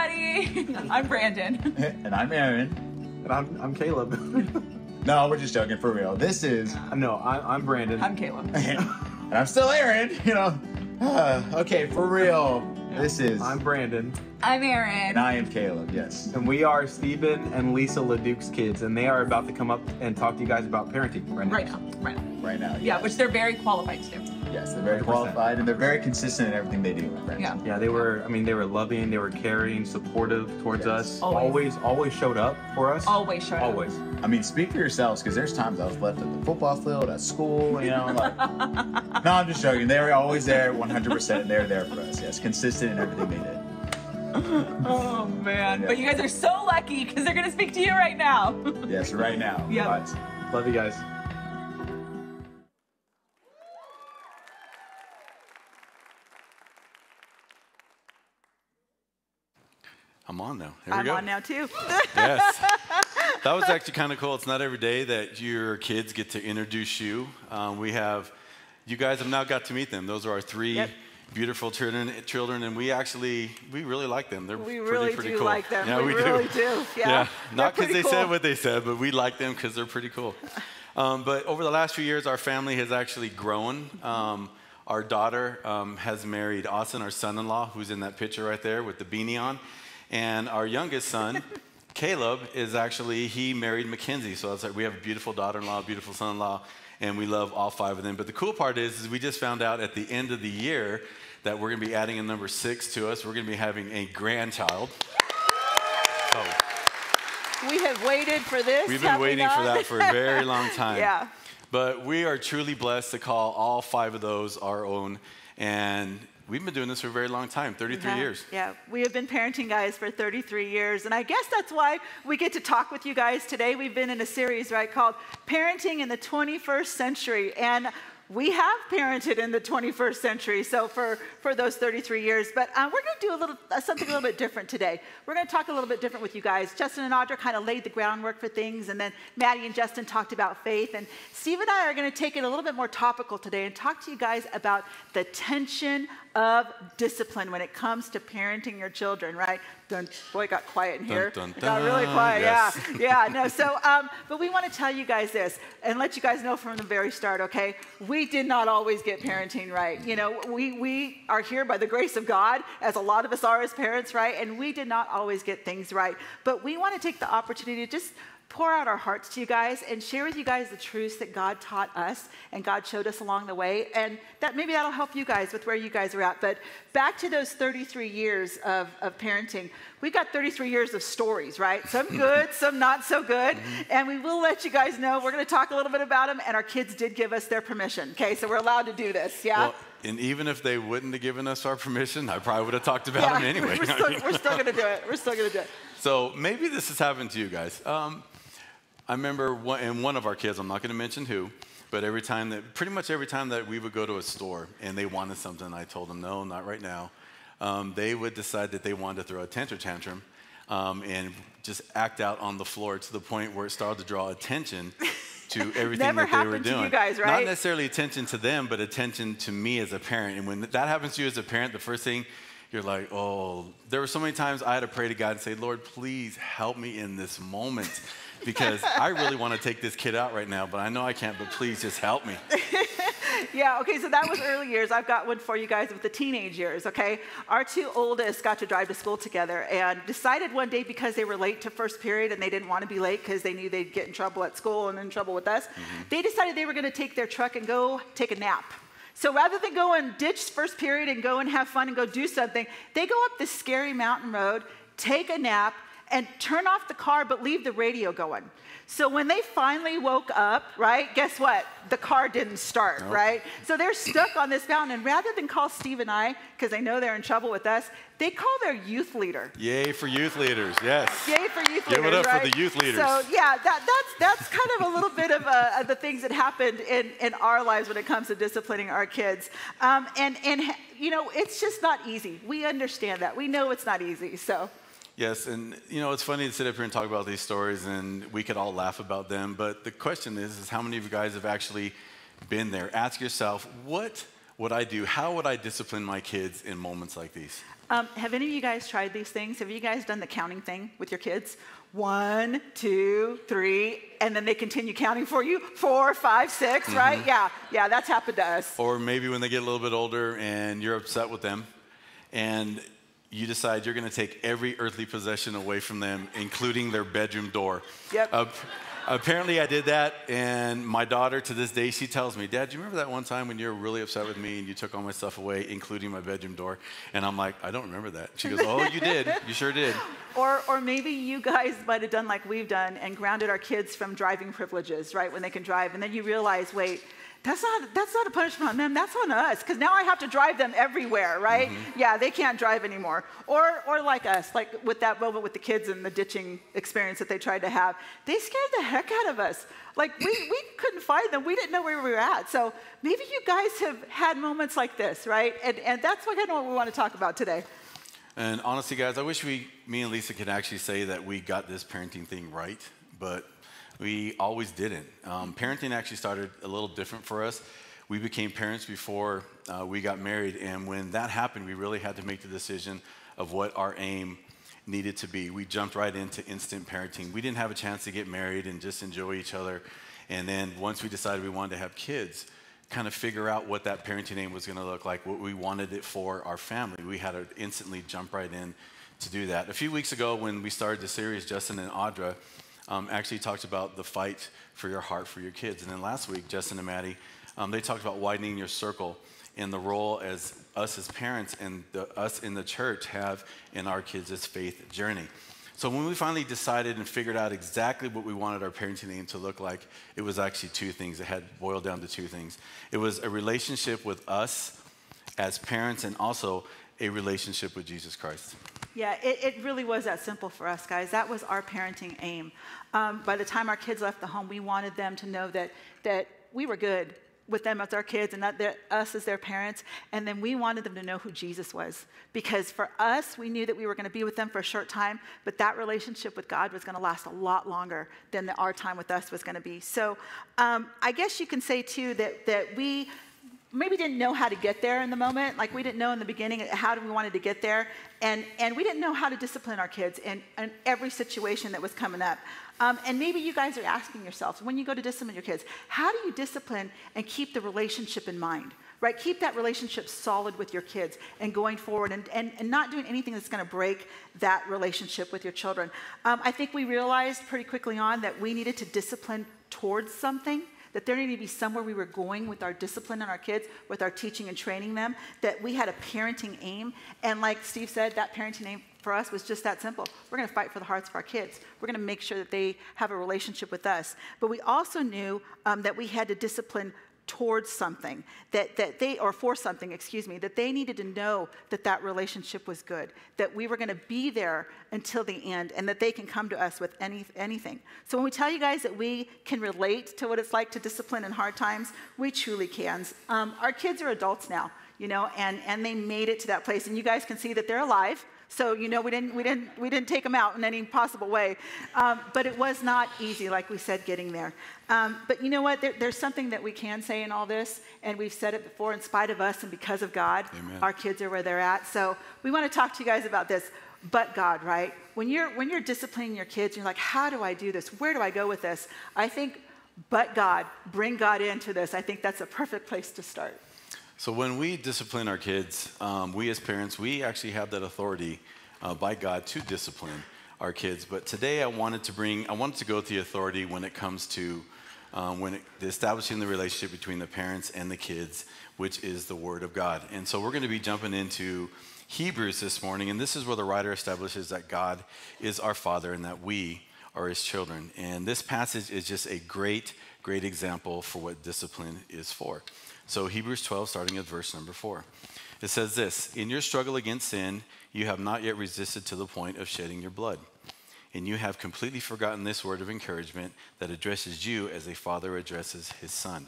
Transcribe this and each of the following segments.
everybody. I'm Brandon. and I'm Aaron. And I'm, I'm Caleb. No, we're just joking for real. This is, no, I, I'm Brandon. I'm Caleb. and I'm still Aaron. You know. Uh, okay, for real. This is, I'm Brandon. I'm Aaron. and I am Caleb. Yes. And we are Stephen and Lisa LeDuc's kids, and they are about to come up and talk to you guys about parenting right now. Right now. Right now. Right now. Yeah, which they're very qualified to do. Yes, they're very 100%. qualified and they're very consistent in everything they do, my. Yeah. Yeah, they were. I mean, they were loving. They were caring, supportive towards Yes. us. Always. always, always showed up for us. Always show up. Always. I mean, speak for yourselves, because there's times I was left at the football field, at school, you know, like. no, I'm just joking. They were always there, 100%. They're there for us. Yes, consistent in everything they did. Oh man. Yeah. But you guys are so lucky because they're gonna speak to you right now. Yes, right now. Yep. But Love you guys. I'm on now. Here I'm we go. on now too. Yes. that was actually kind of cool. It's not every day that your kids get to introduce you. Um, we have, you guys have now got to meet them. Those are our three Yep. beautiful children, children, and we actually, we really like them. They're We pretty, really pretty do cool. like them. Yeah, we, we, really do. do. Yeah. Yeah, not because they pretty said what they said, but we like them because they're pretty cool. Um, but over the last few years, our family has actually grown. Um, our daughter um, has married Austin, our son-in-law, who's in that picture right there with the beanie on, and our youngest son, Caleb, is actually he married Mackenzie. So it's like we have a beautiful daughter-in-law, beautiful son-in-law, and we love all five of them. But the cool part is, is we just found out at the end of the year that we're going to be adding a number six to us. We're going to be having a grandchild. We have waited for this. We've been have we waiting for that for a very long time. Yeah. But we are truly blessed to call all five of those our own. And we've been doing this for a very long time 33 Yeah, years. Yeah, we have been parenting guys for 33 years, and I guess that's why we get to talk with you guys today. We've been in a series, right, called Parenting in the 21st Century, and we have parented in the 21st century, so for, for those 33 years. But uh, we're going to do a little uh, something a little bit different today. We're going to talk a little bit different with you guys. Justin and Audra kind of laid the groundwork for things, and then Maddie and Justin talked about faith. And Steve and I are going to take it a little bit more topical today and talk to you guys about the tension of discipline when it comes to parenting your children, right? Dun, boy, it got quiet in here. dun, It got really quiet, Yes. yeah. Yeah, no, so, um, but we want to tell you guys this and let you guys know from the very start, okay? We did not always get parenting right. You know, we, we are here by the grace of God, as a lot of us are as parents, right? And we did not always get things right. But we want to take the opportunity to just pour out our hearts to you guys and share with you guys the truths that God taught us and God showed us along the way. And that maybe that'll help you guys with where you guys are at. But back to those 33 years of, of parenting, we've got 33 years of stories, right? Some good, some not so good. And we will let you guys know. We're going to talk a little bit about them. And our kids did give us their permission. Okay, so we're allowed to do this. Yeah. Well, and even if they wouldn't have given us our permission, I probably would have talked about yeah. them anyway. we're still, we're still going to do it. We're still going to do it. So maybe this has happened to you guys. Um, I remember one, and one of our kids, I'm not going to mention who, but every time that, pretty much every time that we would go to a store and they wanted something, I told them, no, not right now. Um, they would decide that they wanted to throw a temper tantrum um, and just act out on the floor to the point where it started to draw attention to everything that they were happened to you doing. guys, Not necessarily attention to them, but attention to me as a parent. And when that happens to you as a parent, the first thing you're like, oh, there were so many times I had to pray to God and say, Lord, please help me in this moment because I really want to take this kid out right now, but I know I can't, but please just help me. Yeah, okay, so that was early years. I've got one for you guys with the teenage years, okay? Our two oldest got to drive to school together and decided one day because they were late to first period and they didn't want to be late because they knew they'd get in trouble at school and in trouble with us, mm-hmm. they decided they were going to take their truck and go take a nap. So rather than go and ditch first period and go and have fun and go do something, they go up this scary mountain road, take a nap, and turn off the car but leave the radio going. So when they finally woke up, right, guess what? The car didn't start, right? So they're stuck on this mountain. And rather than call Steve and I, because they know they're in trouble with us, they call their youth leader. Yay for youth leaders, yes. Yay for youth leaders. Give it up for right? the youth leaders. So yeah, that, that's that's kind of a little bit of, uh, of the things that happened in, in our lives when it comes to disciplining our kids. Um, and and you know, it's just not easy. We understand that. We know it's not easy. So Yes, and you know it's funny to sit up here and talk about these stories, and we could all laugh about them. But the question is, is how many of you guys have actually been there? Ask yourself, what would I do, how would I discipline my kids in moments like these? Um, have any of you guys tried these things? Have you guys done the counting thing with your kids? One, two, three, and then they continue counting for you. Four, five, six, right? Yeah, yeah, that's happened to us. Or maybe when they get a little bit older and you're upset with them and you decide you're going to take every earthly possession away from them, including their bedroom door. Yep. Uh, apparently, I did that, and my daughter to this day, she tells me, Dad, do you remember that one time when you were really upset with me and you took all my stuff away, including my bedroom door? And I'm like, I don't remember that. She goes, Oh, you did. You sure did. Or, or maybe you guys might have done like we've done and grounded our kids from driving privileges, right? When they can drive, and then you realize, wait, that's not that's not a punishment on them. That's on us because now I have to drive them everywhere, right? Mm-hmm. Yeah, they can't drive anymore. Or or like us, like with that moment with the kids and the ditching experience that they tried to have, they scared the heck out of us. Like we we couldn't find them. We didn't know where we were at. So maybe you guys have had moments like this, right? And and that's what kind of what we want to talk about today. And honestly, guys, I wish we, me and Lisa, could actually say that we got this parenting thing right, but we always didn't. Um, parenting actually started a little different for us. We became parents before uh, we got married, and when that happened, we really had to make the decision of what our aim needed to be. We jumped right into instant parenting. We didn't have a chance to get married and just enjoy each other. And then once we decided we wanted to have kids, kind of figure out what that parenting aim was going to look like, what we wanted it for our family. We had to instantly jump right in to do that. A few weeks ago, when we started the series, Justin and Audra um, actually talked about the fight for your heart for your kids. And then last week, Justin and Maddie, um, they talked about widening your circle and the role as us as parents and the, us in the church have in our kids' faith journey. So when we finally decided and figured out exactly what we wanted our parenting aim to look like, it was actually two things. It had boiled down to two things. It was a relationship with us as parents and also a relationship with Jesus Christ. Yeah, it, it really was that simple for us, guys. That was our parenting aim. Um, by the time our kids left the home, we wanted them to know that, that we were good with them as our kids and their, us as their parents. And then we wanted them to know who Jesus was. Because for us, we knew that we were going to be with them for a short time, but that relationship with God was going to last a lot longer than the, our time with us was going to be. So um, I guess you can say, too, that, that we maybe didn't know how to get there in the moment. Like we didn't know in the beginning how we wanted to get there. And, and we didn't know how to discipline our kids in, in every situation that was coming up. Um, and maybe you guys are asking yourselves, when you go to discipline your kids, how do you discipline and keep the relationship in mind? Right? Keep that relationship solid with your kids and going forward and, and, and not doing anything that's going to break that relationship with your children. Um, I think we realized pretty quickly on that we needed to discipline towards something that there needed to be somewhere we were going with our discipline and our kids, with our teaching and training them, that we had a parenting aim. And like Steve said, that parenting aim for us was just that simple. We're going to fight for the hearts of our kids. We're going to make sure that they have a relationship with us. But we also knew um, that we had to discipline towards something that, that they or for something excuse me that they needed to know that that relationship was good that we were going to be there until the end and that they can come to us with any, anything. So when we tell you guys that we can relate to what it's like to discipline in hard times we truly can. Um, our kids are adults now you know and, and they made it to that place and you guys can see that they're alive so you know we didn't we didn't we didn't take them out in any possible way, um, but it was not easy, like we said, getting there. Um, but you know what? There, there's something that we can say in all this, and we've said it before. In spite of us and because of God, Amen. our kids are where they're at. So we want to talk to you guys about this. But God, right? When you're when you're disciplining your kids, you're like, how do I do this? Where do I go with this? I think, but God, bring God into this. I think that's a perfect place to start. So when we discipline our kids, um, we as parents, we actually have that authority uh, by God to discipline our kids. But today I wanted to bring, I wanted to go with the authority when it comes to um, when it, establishing the relationship between the parents and the kids, which is the Word of God. And so we're going to be jumping into Hebrews this morning, and this is where the writer establishes that God is our Father and that we are His children. And this passage is just a great, great example for what discipline is for. So, Hebrews 12, starting at verse number 4. It says this In your struggle against sin, you have not yet resisted to the point of shedding your blood. And you have completely forgotten this word of encouragement that addresses you as a father addresses his son.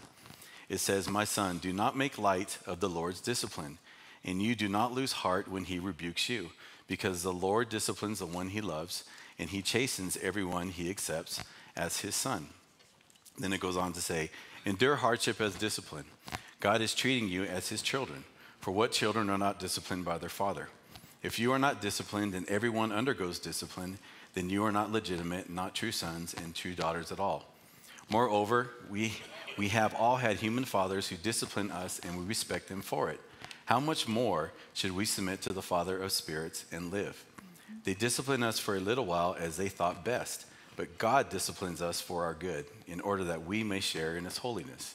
It says, My son, do not make light of the Lord's discipline, and you do not lose heart when he rebukes you, because the Lord disciplines the one he loves, and he chastens everyone he accepts as his son. Then it goes on to say, Endure hardship as discipline. God is treating you as his children. For what children are not disciplined by their father? If you are not disciplined and everyone undergoes discipline, then you are not legitimate, not true sons and true daughters at all. Moreover, we, we have all had human fathers who discipline us and we respect them for it. How much more should we submit to the Father of spirits and live? They discipline us for a little while as they thought best, but God disciplines us for our good, in order that we may share in his holiness.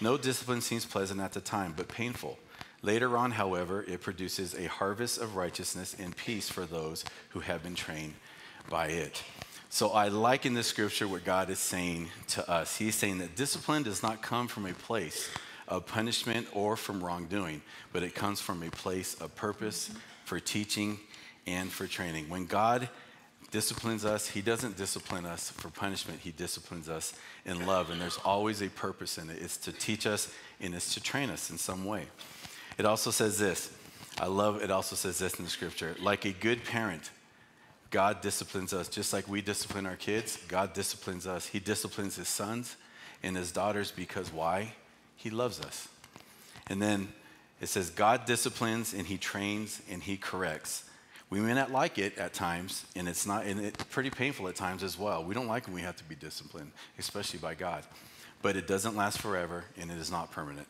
No discipline seems pleasant at the time, but painful. Later on, however, it produces a harvest of righteousness and peace for those who have been trained by it. So I like in this scripture what God is saying to us. He's saying that discipline does not come from a place of punishment or from wrongdoing, but it comes from a place of purpose for teaching and for training. When God disciplines us, He doesn't discipline us for punishment, He disciplines us in love. And there's always a purpose in it it's to teach us and it's to train us in some way. It also says this I love it also says this in the scripture like a good parent, God disciplines us just like we discipline our kids. God disciplines us. He disciplines his sons and his daughters because why? He loves us. And then it says, God disciplines and he trains and he corrects. We may not like it at times, and it's not, and it's pretty painful at times as well. We don't like when we have to be disciplined, especially by God. But it doesn't last forever, and it is not permanent.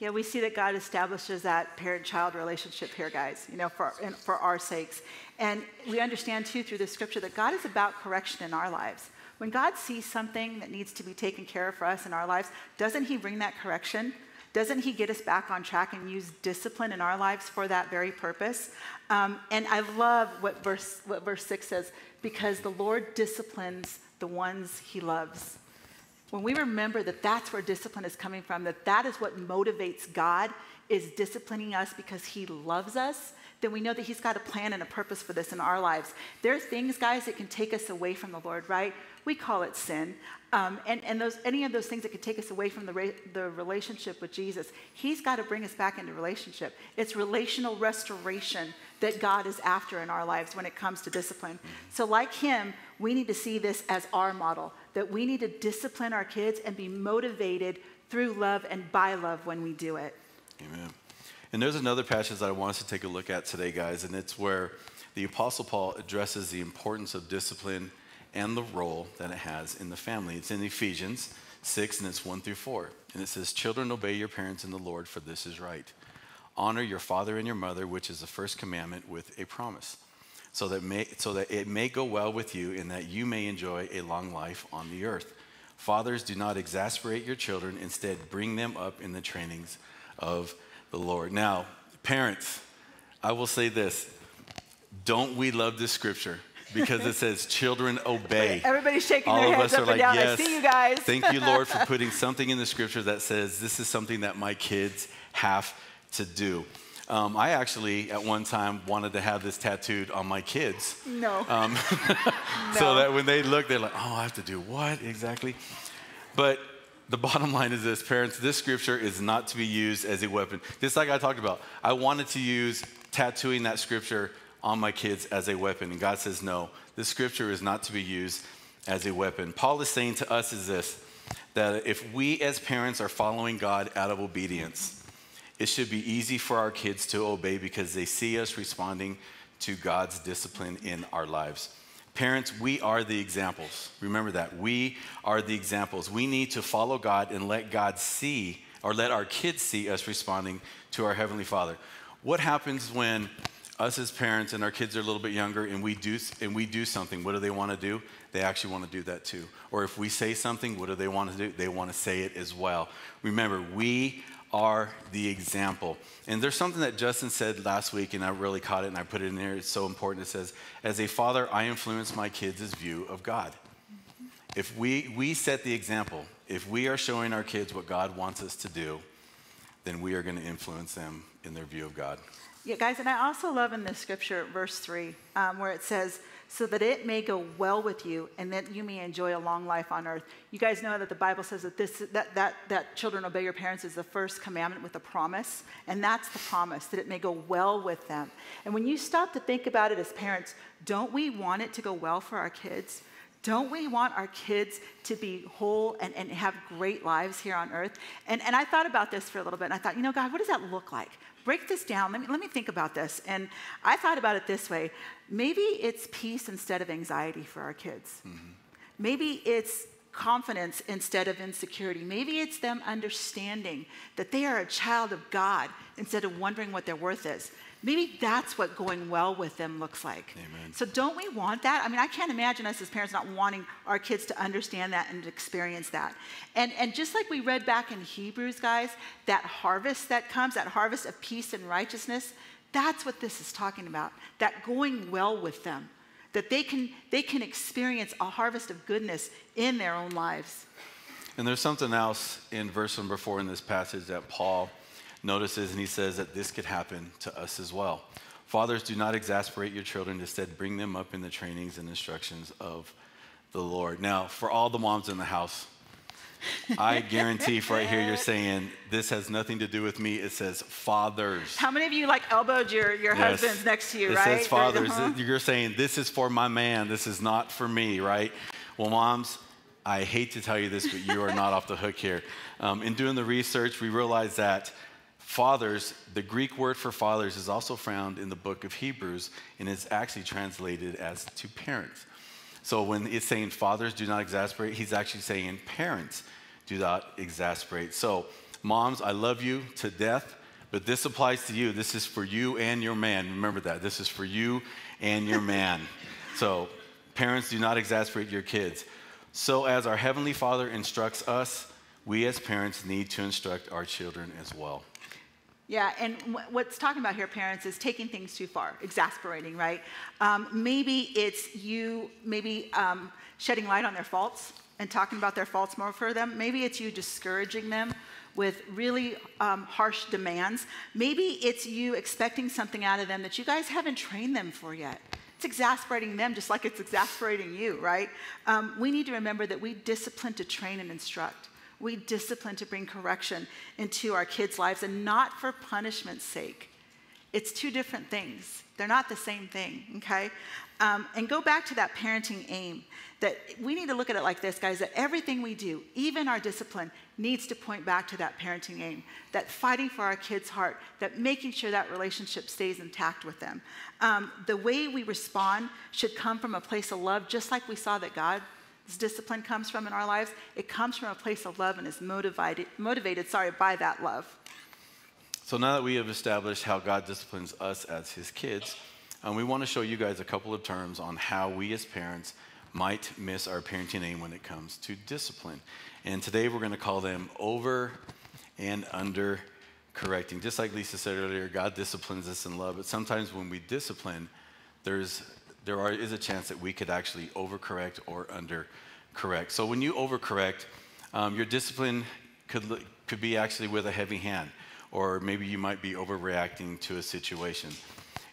Yeah, we see that God establishes that parent-child relationship here, guys. You know, for for our sakes, and we understand too through the scripture that God is about correction in our lives. When God sees something that needs to be taken care of for us in our lives, doesn't He bring that correction? Doesn't He get us back on track and use discipline in our lives for that very purpose? Um, and I love what verse, what verse 6 says because the Lord disciplines the ones He loves. When we remember that that's where discipline is coming from, that that is what motivates God, is disciplining us because He loves us, then we know that He's got a plan and a purpose for this in our lives. There are things, guys, that can take us away from the Lord, right? We call it sin. Um, and and those, any of those things that could take us away from the, ra- the relationship with Jesus, He's got to bring us back into relationship. It's relational restoration that God is after in our lives when it comes to discipline. So, like Him, we need to see this as our model that we need to discipline our kids and be motivated through love and by love when we do it. Amen. And there's another passage that I want us to take a look at today, guys, and it's where the Apostle Paul addresses the importance of discipline and the role that it has in the family. It's in Ephesians 6, and it's 1 through 4. And it says, Children, obey your parents in the Lord, for this is right. Honor your father and your mother, which is the first commandment with a promise, so that, may, so that it may go well with you and that you may enjoy a long life on the earth. Fathers, do not exasperate your children. Instead, bring them up in the trainings of the Lord. Now, parents, I will say this. Don't we love this scripture? Because it says children obey. Everybody's shaking All their heads up and like, down. yes. I see you guys. Thank you, Lord, for putting something in the scripture that says this is something that my kids have to do. Um, I actually, at one time, wanted to have this tattooed on my kids. No. Um, So that when they look, they're like, oh, I have to do what exactly? But the bottom line is this parents, this scripture is not to be used as a weapon. Just like I talked about, I wanted to use tattooing that scripture on my kids as a weapon. And God says, no, this scripture is not to be used as a weapon. Paul is saying to us is this that if we as parents are following God out of obedience, it should be easy for our kids to obey because they see us responding to God's discipline in our lives. Parents, we are the examples. Remember that. We are the examples. We need to follow God and let God see, or let our kids see us responding to our Heavenly Father. What happens when us as parents and our kids are a little bit younger and we do and we do something what do they want to do? They actually want to do that too. Or if we say something what do they want to do? They want to say it as well. Remember we are the example. And there's something that justin said last week and i really caught it and i put it in there. It's so important. It says as a father i influence my kids' view of god. If we we set the example if we are showing our kids what god wants us to do then we are going to influence them in their view of god Yeah, guys, and I also love in the scripture, verse 3, um, where it says, so that it may go well with you and that you may enjoy a long life on earth. You guys know that the Bible says that, this, that, that, that children obey your parents is the first commandment with a promise, and that's the promise, that it may go well with them. And when you stop to think about it as parents, don't we want it to go well for our kids? Don't we want our kids to be whole and, and have great lives here on earth? And, and I thought about this for a little bit, and I thought, you know, God, what does that look like? Break this down. Let me, let me think about this. And I thought about it this way maybe it's peace instead of anxiety for our kids. Mm-hmm. Maybe it's confidence instead of insecurity. Maybe it's them understanding that they are a child of God instead of wondering what their worth is. Maybe that's what going well with them looks like. Amen. So, don't we want that? I mean, I can't imagine us as parents not wanting our kids to understand that and experience that. And, and just like we read back in Hebrews, guys, that harvest that comes, that harvest of peace and righteousness, that's what this is talking about. That going well with them, that they can, they can experience a harvest of goodness in their own lives. And there's something else in verse number four in this passage that Paul notices, and he says that this could happen to us as well. Fathers, do not exasperate your children, instead, bring them up in the trainings and instructions of the Lord. Now, for all the moms in the house, I guarantee for right here you're saying this has nothing to do with me. It says fathers. How many of you like elbowed your, your Yes. husbands next to you, it right? It says fathers. You're saying this is for my man. This is not for me, right? Well, moms, I hate to tell you this, but you are not off the hook here. Um, in doing the research, we realized that fathers, the Greek word for fathers, is also found in the book of Hebrews, and it's actually translated as to parents. So when it's saying fathers do not exasperate, he's actually saying parents do not exasperate. So, moms, I love you to death, but this applies to you. This is for you and your man. Remember that. This is for you and your man. So, parents, do not exasperate your kids. So, as our Heavenly Father instructs us, we as parents need to instruct our children as well. Yeah, and wh- what's talking about here, parents, is taking things too far, exasperating, right? Um, maybe it's you, maybe um, shedding light on their faults and talking about their faults more for them. Maybe it's you discouraging them with really um, harsh demands. Maybe it's you expecting something out of them that you guys haven't trained them for yet. It's exasperating them just like it's exasperating you, right? Um, we need to remember that we discipline to train and instruct. We discipline to bring correction into our kids' lives and not for punishment's sake. It's two different things. They're not the same thing, okay? Um, and go back to that parenting aim that we need to look at it like this, guys, that everything we do, even our discipline, needs to point back to that parenting aim, that fighting for our kids' heart, that making sure that relationship stays intact with them. Um, the way we respond should come from a place of love, just like we saw that God's discipline comes from in our lives. It comes from a place of love and is motivated, motivated sorry, by that love. So now that we have established how God disciplines us as his kids, um, we want to show you guys a couple of terms on how we as parents might miss our parenting aim when it comes to discipline. And today we're going to call them over and under correcting. Just like Lisa said earlier, God disciplines us in love, but sometimes when we discipline, there's there are, is a chance that we could actually overcorrect or undercorrect. So when you overcorrect, um, your discipline could, could be actually with a heavy hand, or maybe you might be overreacting to a situation.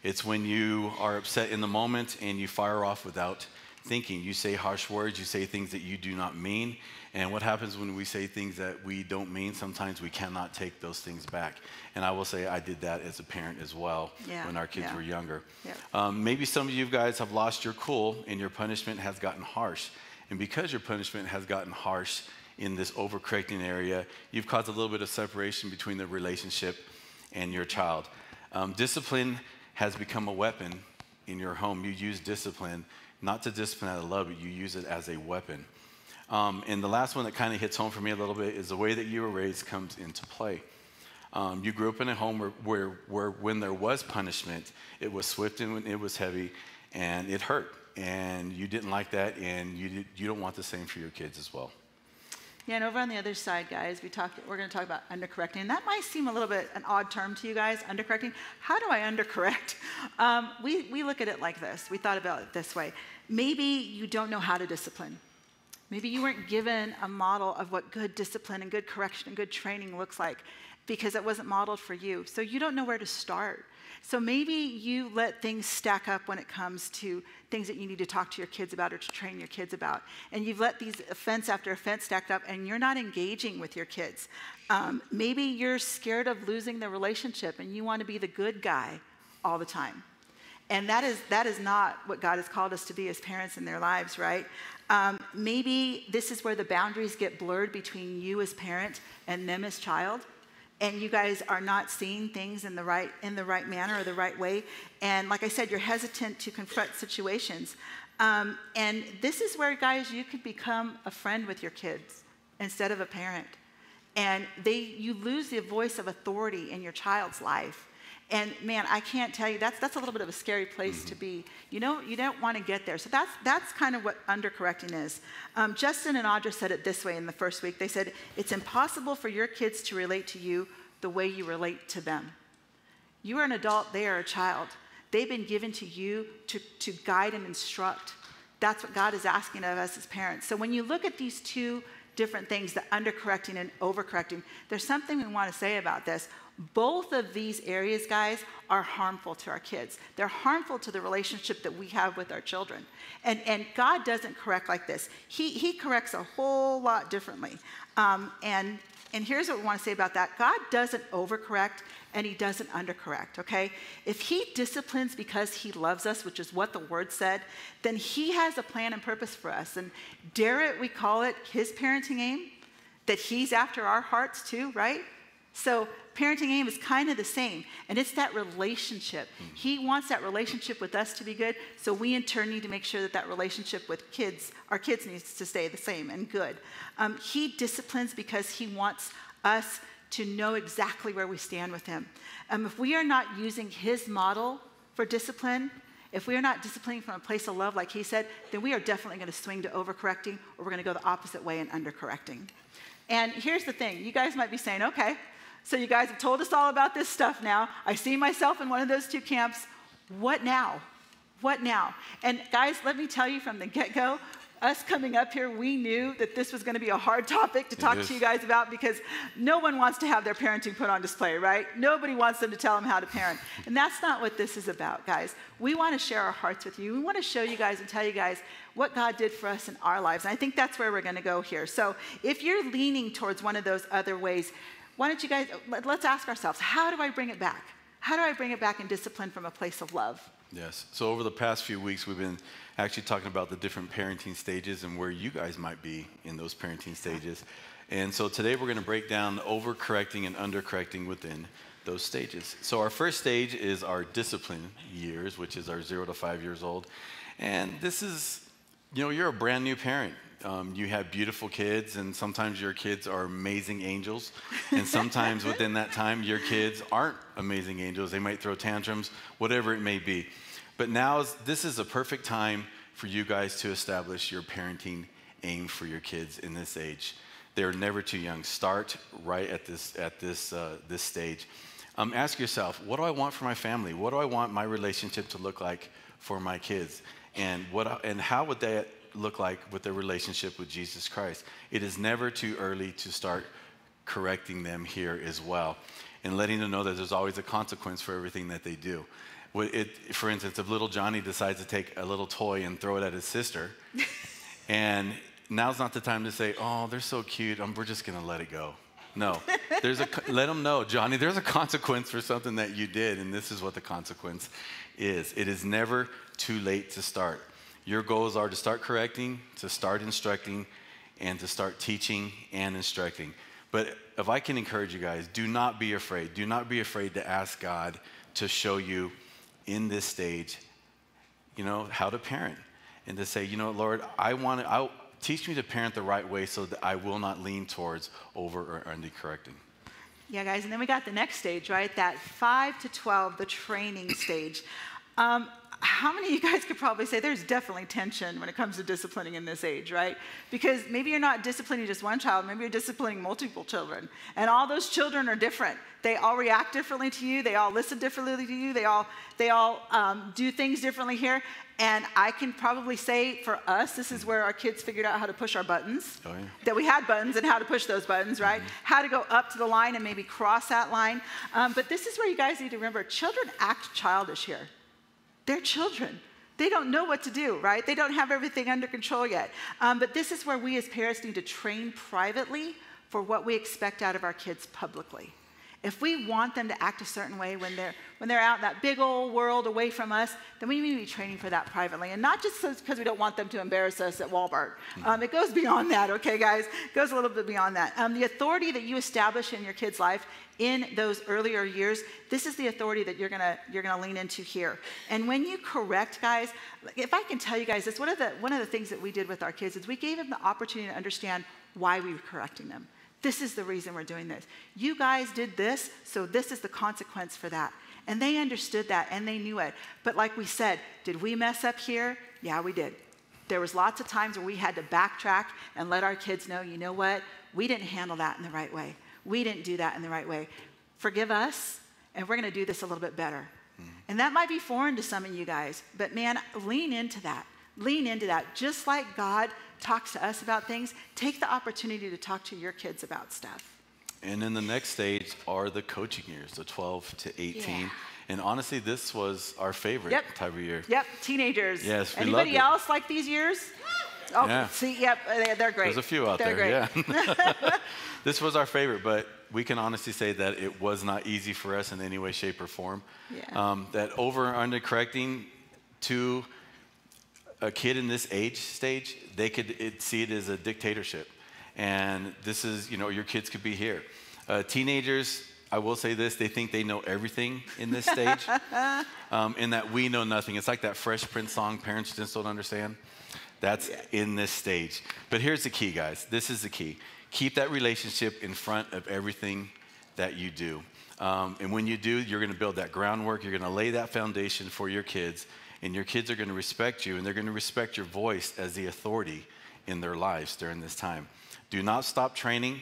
It's when you are upset in the moment and you fire off without thinking. You say harsh words, you say things that you do not mean. And what happens when we say things that we don't mean? Sometimes we cannot take those things back. And I will say I did that as a parent as well Yeah, when our kids yeah. were younger. Yeah. Um, maybe some of you guys have lost your cool and your punishment has gotten harsh. And because your punishment has gotten harsh in this overcorrecting area, you've caused a little bit of separation between the relationship and your child. Um, discipline has become a weapon in your home. You use discipline not to discipline out of love, but you use it as a weapon. Um, and the last one that kind of hits home for me a little bit is the way that you were raised comes into play. Um, you grew up in a home where, where, where when there was punishment, it was swift and it was heavy and it hurt. And you didn't like that, and you, did, you don't want the same for your kids as well. Yeah, and over on the other side, guys, we talked, we're going to talk about undercorrecting. And that might seem a little bit an odd term to you guys, undercorrecting. How do I undercorrect? Um, we, we look at it like this. We thought about it this way. Maybe you don't know how to discipline. Maybe you weren't given a model of what good discipline and good correction and good training looks like because it wasn't modeled for you. So you don't know where to start. So maybe you let things stack up when it comes to things that you need to talk to your kids about or to train your kids about. And you've let these offense after offense stacked up and you're not engaging with your kids. Um, maybe you're scared of losing the relationship and you want to be the good guy all the time. And that is, that is not what God has called us to be as parents in their lives, right? Um, maybe this is where the boundaries get blurred between you as parent and them as child. And you guys are not seeing things in the right in the right manner or the right way. And like i said you're hesitant to confront situations. Um, and this is where guys you could become a friend with your kids instead of a parent. And they you lose the voice of authority in your child's life and man i can't tell you that's that's a little bit of a scary place mm-hmm. to be. You know you don't want to get there. So that's that's kind of what undercorrecting is. Um, justin and audra said it this way in the first week. They said it's impossible for your kids to relate to you the way you relate to them. You are an adult they are a child. They've been given to you to, to guide and instruct. That's what god is asking of us as parents. So when you look at these two different things the undercorrecting and overcorrecting there's something we want to say about this both of these areas, guys, are harmful to our kids. They're harmful to the relationship that we have with our children. And, and God doesn't correct like this, He, he corrects a whole lot differently. Um, and, and here's what we want to say about that God doesn't overcorrect and He doesn't undercorrect, okay? If He disciplines because He loves us, which is what the Word said, then He has a plan and purpose for us. And dare it, we call it His parenting aim, that He's after our hearts too, right? So parenting aim is kind of the same, and it's that relationship. Mm-hmm. He wants that relationship with us to be good, so we in turn need to make sure that that relationship with kids, our kids, needs to stay the same and good. Um, he disciplines because he wants us to know exactly where we stand with him. Um, if we are not using his model for discipline, if we are not disciplining from a place of love, like he said, then we are definitely going to swing to overcorrecting, or we're going to go the opposite way and undercorrecting. And here's the thing you guys might be saying, okay, so you guys have told us all about this stuff now. I see myself in one of those two camps. What now? What now? And guys, let me tell you from the get go, us coming up here, we knew that this was going to be a hard topic to talk to you guys about because no one wants to have their parenting put on display, right? Nobody wants them to tell them how to parent. And that's not what this is about, guys. We want to share our hearts with you. We want to show you guys and tell you guys what God did for us in our lives. And I think that's where we're going to go here. So if you're leaning towards one of those other ways, why don't you guys, let's ask ourselves, how do I bring it back? How do I bring it back in discipline from a place of love? Yes. So over the past few weeks, we've been actually talking about the different parenting stages and where you guys might be in those parenting stages. And so today we're going to break down overcorrecting and undercorrecting within those stages. So our first stage is our discipline years, which is our zero to five years old. And this is, you know, you're a brand new parent. Um, you have beautiful kids, and sometimes your kids are amazing angels. And sometimes within that time, your kids aren't amazing angels. They might throw tantrums, whatever it may be. But now, this is a perfect time for you guys to establish your parenting aim for your kids in this age. They're never too young. Start right at this, at this, uh, this stage. Um, ask yourself, what do I want for my family? What do I want my relationship to look like for my kids? And, what, and how would that look like with their relationship with Jesus Christ. It is never too early to start correcting them here as well and letting them know that there's always a consequence for everything that they do. It, for instance, if little Johnny decides to take a little toy and throw it at his sister, and now's not the time to say, "Oh, they're so cute. Um, we're just gonna let it go." No, there's a let them know, Johnny. There's a consequence for something that you did, and this is what the consequence is. It is never too late to start. Your goals are to start correcting, to start instructing, and to start teaching and instructing. But if I can encourage you guys, do not be afraid. Do not be afraid to ask God to show you in this stage, you know, how to parent. And to say, you know, Lord, I want to, teach me to parent the right way so that I will not lean towards over or under correcting. Yeah, guys, and then we got the next stage, right? That 5 to 12, the training stage. Um, how many of you guys could probably say there's definitely tension when it comes to disciplining in this age, right? Because maybe you're not disciplining just one child, maybe you're disciplining multiple children. And all those children are different. They all react differently to you, they all listen differently to you, they all, they all um, do things differently here. And I can probably say for us, this is where our kids figured out how to push our buttons. Oh, yeah. That we had buttons and how to push those buttons, right? Mm-hmm. How to go up to the line and maybe cross that line. Um, but this is where you guys need to remember children act childish here. They're children. They don't know what to do, right? They don't have everything under control yet. Um, but this is where we as parents need to train privately for what we expect out of our kids publicly. If we want them to act a certain way when they're when they're out in that big old world away from us, then we need to be training for that privately, and not just because we don't want them to embarrass us at Walmart. Um, it goes beyond that, okay, guys? It goes a little bit beyond that. Um, the authority that you establish in your kid's life in those earlier years, this is the authority that you're gonna you're gonna lean into here. And when you correct, guys, if I can tell you guys this, one of the one of the things that we did with our kids is we gave them the opportunity to understand why we were correcting them. This is the reason we're doing this. You guys did this, so this is the consequence for that. And they understood that and they knew it. But like we said, did we mess up here? Yeah, we did. There was lots of times where we had to backtrack and let our kids know, you know what? We didn't handle that in the right way. We didn't do that in the right way. Forgive us, and we're going to do this a little bit better. Mm-hmm. And that might be foreign to some of you guys, but man, lean into that. Lean into that. Just like God talks to us about things, take the opportunity to talk to your kids about stuff. And then the next stage are the coaching years, the 12 to 18. Yeah. And honestly, this was our favorite Yep. type of year. Yep, teenagers. Yes, we Anybody else like these years? Oh, Yeah. see, yep, they- they're great. There's a few out They're there, great. yeah. this was our favorite, but we can honestly say that it was not easy for us in any way, shape, or form. Yeah. Um, that over and under correcting to a kid in this age stage, they could it, see it as a dictatorship. And this is, you know, your kids could be here. Uh, teenagers, I will say this, they think they know everything in this stage, um, in that we know nothing. It's like that Fresh Prince song, parents just don't understand. That's in this stage. But here's the key, guys. This is the key. Keep that relationship in front of everything that you do. Um, and when you do, you're going to build that groundwork. You're going to lay that foundation for your kids. And your kids are going to respect you and they're going to respect your voice as the authority in their lives during this time. Do not stop training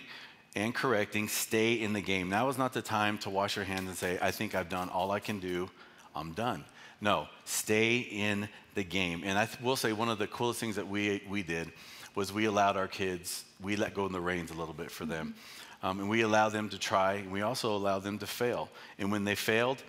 and correcting. Stay in the game. Now is not the time to wash your hands and say, I think I've done all I can do. I'm done. No, stay in the game. And I th- will say one of the coolest things that we, we did was we allowed our kids, we let go in the reins a little bit for them. Um, and we allowed them to try, and we also allowed them to fail. And when they failed,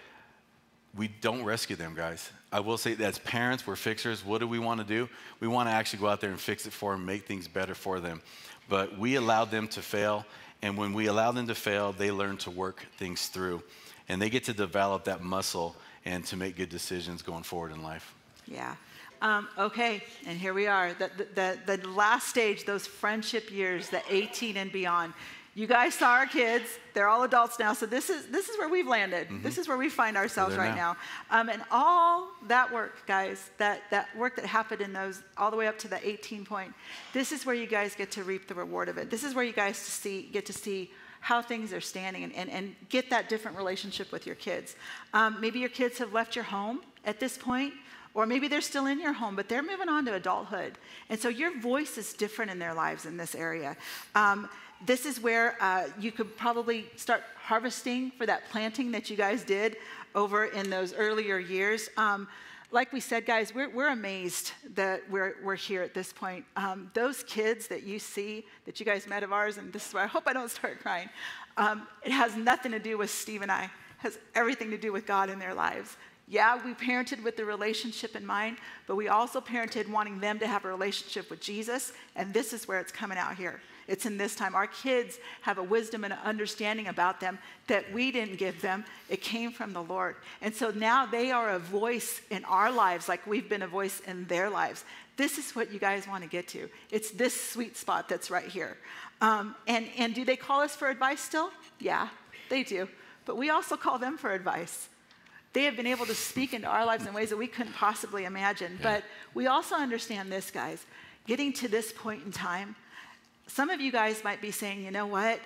we don't rescue them, guys. I will say that as parents, we're fixers. What do we want to do? We want to actually go out there and fix it for them, make things better for them. But we allowed them to fail, and when we allow them to fail, they learn to work things through. And they get to develop that muscle and to make good decisions going forward in life. Yeah. Um, okay, and here we are. The, the, the, last stage, those friendship years, the 18 and beyond. You guys saw our kids. They're all adults now. So this is, this is where we've landed. This is where we find ourselves right now. now. Um, and all that work, guys, that, that work that happened in those, all the way up to the 18 point, this is where you guys get to reap the reward of it. This is where you guys to see, get to see how things are standing and, and, and get that different relationship with your kids. Um, maybe your kids have left your home at this point, or maybe they're still in your home, but they're moving on to adulthood. And so your voice is different in their lives in this area. Um, this is where uh, you could probably start harvesting for that planting that you guys did over in those earlier years. Um, like we said, guys, we're, we're amazed that we're, we're here at this point. Um, those kids that you see, that you guys met of ours, and this is why I hope I don't start crying, um, it has nothing to do with Steve and I. It has everything to do with God in their lives. Yeah, we parented with the relationship in mind, but we also parented wanting them to have a relationship with Jesus, and this is where it's coming out here. It's in this time. Our kids have a wisdom and an understanding about them that we didn't give them. It came from the Lord. And so now they are a voice in our lives, like we've been a voice in their lives. This is what you guys want to get to. It's this sweet spot that's right here. Um, and, and do they call us for advice still? Yeah, they do. But we also call them for advice. They have been able to speak into our lives in ways that we couldn't possibly imagine. But we also understand this, guys. Getting to this point in time, some of you guys might be saying, you know what?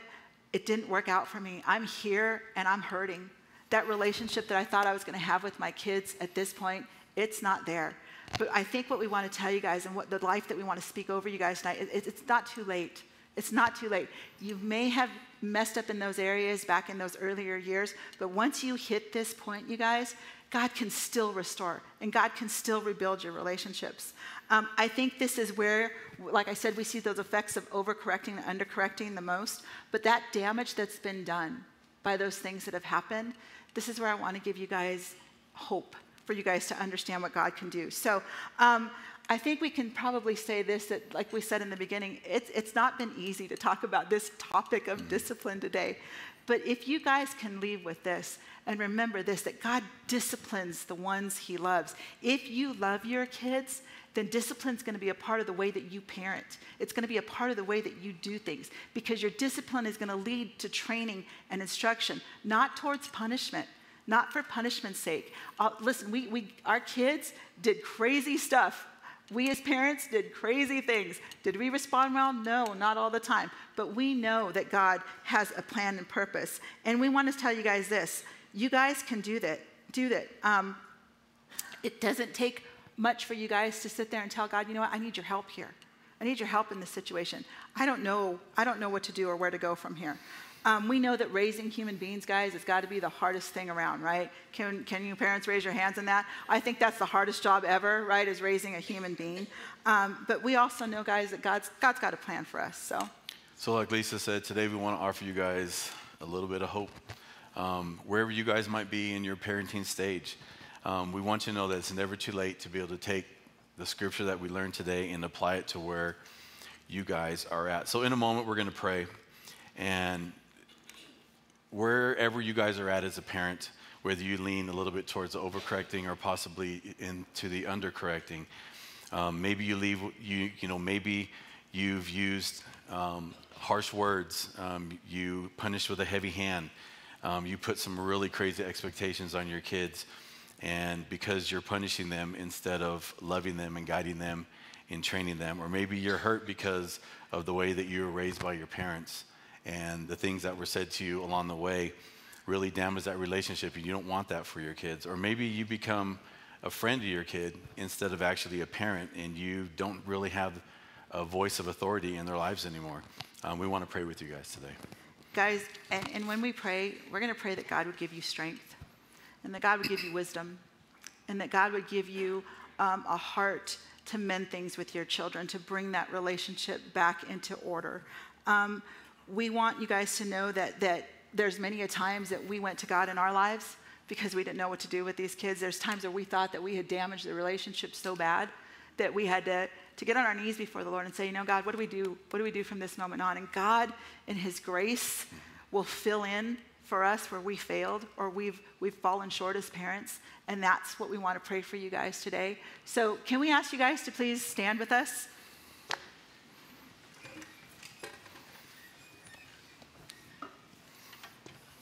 It didn't work out for me. I'm here and I'm hurting. That relationship that I thought I was going to have with my kids at this point, it's not there. But I think what we want to tell you guys and what the life that we want to speak over you guys tonight, it, it's not too late. It's not too late. You may have messed up in those areas back in those earlier years, but once you hit this point, you guys, God can still restore and God can still rebuild your relationships. Um, I think this is where, like I said, we see those effects of overcorrecting and undercorrecting the most, but that damage that's been done by those things that have happened, this is where I want to give you guys hope for you guys to understand what God can do. So um, I think we can probably say this that, like we said in the beginning, it's, it's not been easy to talk about this topic of discipline today. But if you guys can leave with this and remember this that God disciplines the ones he loves. If you love your kids, then discipline is going to be a part of the way that you parent. It's going to be a part of the way that you do things because your discipline is going to lead to training and instruction, not towards punishment, not for punishment's sake. Uh, listen, we, we, our kids did crazy stuff we as parents did crazy things. Did we respond well? No, not all the time. But we know that God has a plan and purpose. And we want to tell you guys this you guys can do that. Do that. Um, it doesn't take much for you guys to sit there and tell God, you know what, I need your help here. I need your help in this situation. I don't know, I don't know what to do or where to go from here. Um, we know that raising human beings, guys, has got to be the hardest thing around, right? Can, can you parents raise your hands on that? I think that's the hardest job ever, right, is raising a human being. Um, but we also know, guys, that God's, God's got a plan for us, so. So, like Lisa said, today we want to offer you guys a little bit of hope. Um, wherever you guys might be in your parenting stage, um, we want you to know that it's never too late to be able to take the scripture that we learned today and apply it to where you guys are at. So, in a moment, we're going to pray. And wherever you guys are at as a parent, whether you lean a little bit towards the overcorrecting or possibly into the undercorrecting, um, maybe you leave, you, you know, maybe you've used um, harsh words, um, you punish with a heavy hand, um, you put some really crazy expectations on your kids, and because you're punishing them instead of loving them and guiding them and training them, or maybe you're hurt because of the way that you were raised by your parents and the things that were said to you along the way really damage that relationship and you don't want that for your kids. Or maybe you become a friend to your kid instead of actually a parent and you don't really have a voice of authority in their lives anymore. Um, we want to pray with you guys today. Guys and, and when we pray we're going to pray that god would give you strength and that god would give you wisdom and that god would give you um, a heart to mend things with your children to bring that relationship back into order. Um, we want you guys to know that, that there's many a times that we went to God in our lives because we didn't know what to do with these kids. There's times where we thought that we had damaged the relationship so bad that we had to, to get on our knees before the Lord and say, you know, God, what do we do? What do we do from this moment on? And God, in His grace, will fill in for us where we failed or we've, we've fallen short as parents. And that's what we want to pray for you guys today. So, can we ask you guys to please stand with us?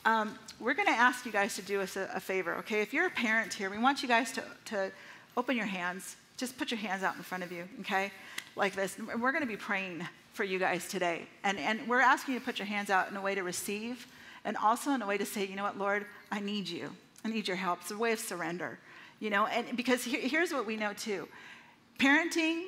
Um, we're going to ask you guys to do us a, a, favor, okay? If you're a parent here, we want you guys to, to open your hands. Just put your hands out in front of you, okay? Like this. And we're going to be praying for you guys today. And, and we're asking you to put your hands out in a way to receive and also in a way to say, you know what, Lord, I need you. I need your help. It's a way of surrender, you know? And because here, here's what we know too parenting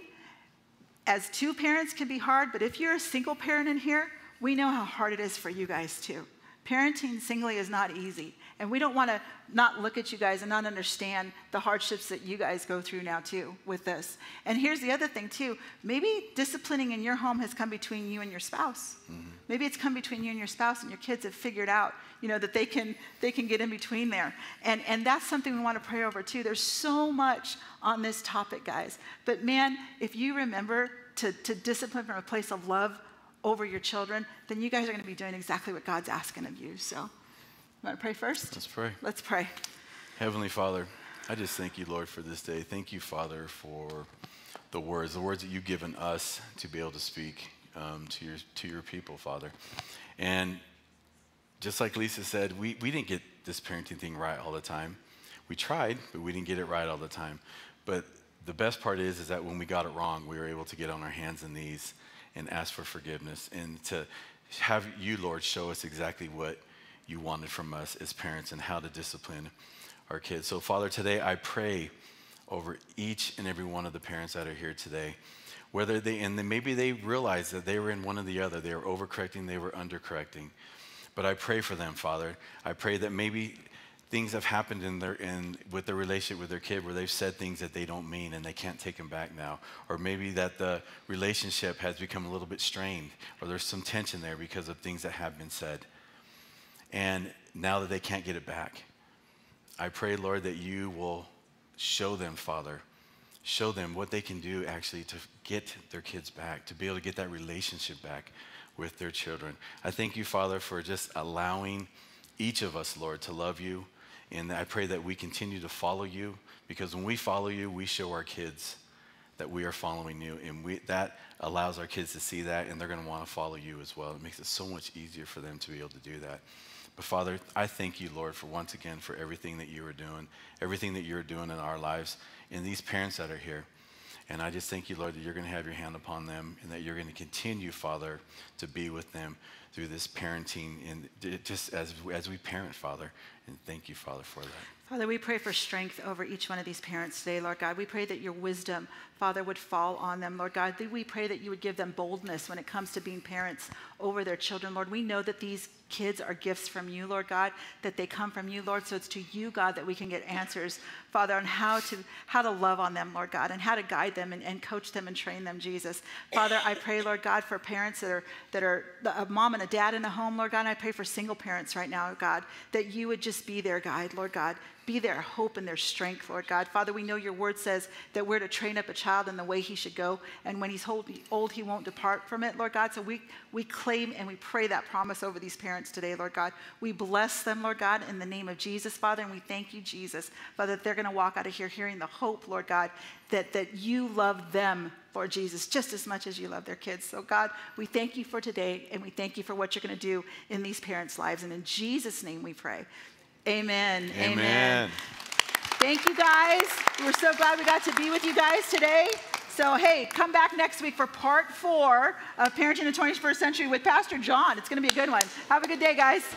as two parents can be hard, but if you're a single parent in here, we know how hard it is for you guys too. Parenting singly is not easy. And we don't want to not look at you guys and not understand the hardships that you guys go through now, too, with this. And here's the other thing, too. Maybe disciplining in your home has come between you and your spouse. Mm-hmm. Maybe it's come between you and your spouse, and your kids have figured out, you know, that they can, they can get in between there. And, and that's something we want to pray over, too. There's so much on this topic, guys. But man, if you remember to, to discipline from a place of love, over your children, then you guys are going to be doing exactly what God's asking of you. So, you want to pray first? Let's pray. Let's pray. Heavenly Father, I just thank you, Lord, for this day. Thank you, Father, for the words, the words that you've given us to be able to speak um, to your to your people, Father. And just like Lisa said, we, we didn't get this parenting thing right all the time. We tried, but we didn't get it right all the time. But the best part is, is that when we got it wrong, we were able to get on our hands and knees and ask for forgiveness and to have you, Lord, show us exactly what you wanted from us as parents and how to discipline our kids. So, Father, today I pray over each and every one of the parents that are here today. Whether they, and then maybe they realize that they were in one or the other. They were overcorrecting, they were undercorrecting. But I pray for them, Father. I pray that maybe things have happened in their in with their relationship with their kid where they've said things that they don't mean and they can't take them back now or maybe that the relationship has become a little bit strained or there's some tension there because of things that have been said and now that they can't get it back i pray lord that you will show them father show them what they can do actually to get their kids back, to be able to get that relationship back with their children. I thank you, Father, for just allowing each of us, Lord, to love you. And I pray that we continue to follow you because when we follow you, we show our kids that we are following you. And we, that allows our kids to see that and they're going to want to follow you as well. It makes it so much easier for them to be able to do that. But Father, I thank you, Lord, for once again for everything that you are doing, everything that you're doing in our lives, and these parents that are here. And I just thank you, Lord, that you're going to have your hand upon them and that you're going to continue, Father, to be with them through this parenting and just as, as we parent, Father. And thank you, Father, for that. Father, we pray for strength over each one of these parents today, Lord God. We pray that your wisdom, Father, would fall on them, Lord God. We pray that you would give them boldness when it comes to being parents over their children, Lord. We know that these kids are gifts from you, Lord God, that they come from you, Lord. So it's to you, God, that we can get answers, Father, on how to how to love on them, Lord God, and how to guide them and, and coach them and train them, Jesus. Father, I pray, Lord God, for parents that are that are a mom and a dad in the home, Lord God. And I pray for single parents right now, God, that you would just be their guide, Lord God. Be their hope and their strength, Lord God. Father, we know your word says that we're to train up a child in the way he should go, and when he's old, he won't depart from it, Lord God. So we, we claim and we pray that promise over these parents today, Lord God. We bless them, Lord God, in the name of Jesus, Father, and we thank you, Jesus, Father, that they're going to walk out of here hearing the hope, Lord God, that, that you love them, Lord Jesus, just as much as you love their kids. So, God, we thank you for today, and we thank you for what you're going to do in these parents' lives. And in Jesus' name we pray. Amen. Amen. Amen. Thank you guys. We're so glad we got to be with you guys today. So, hey, come back next week for part four of Parenting in the 21st Century with Pastor John. It's going to be a good one. Have a good day, guys.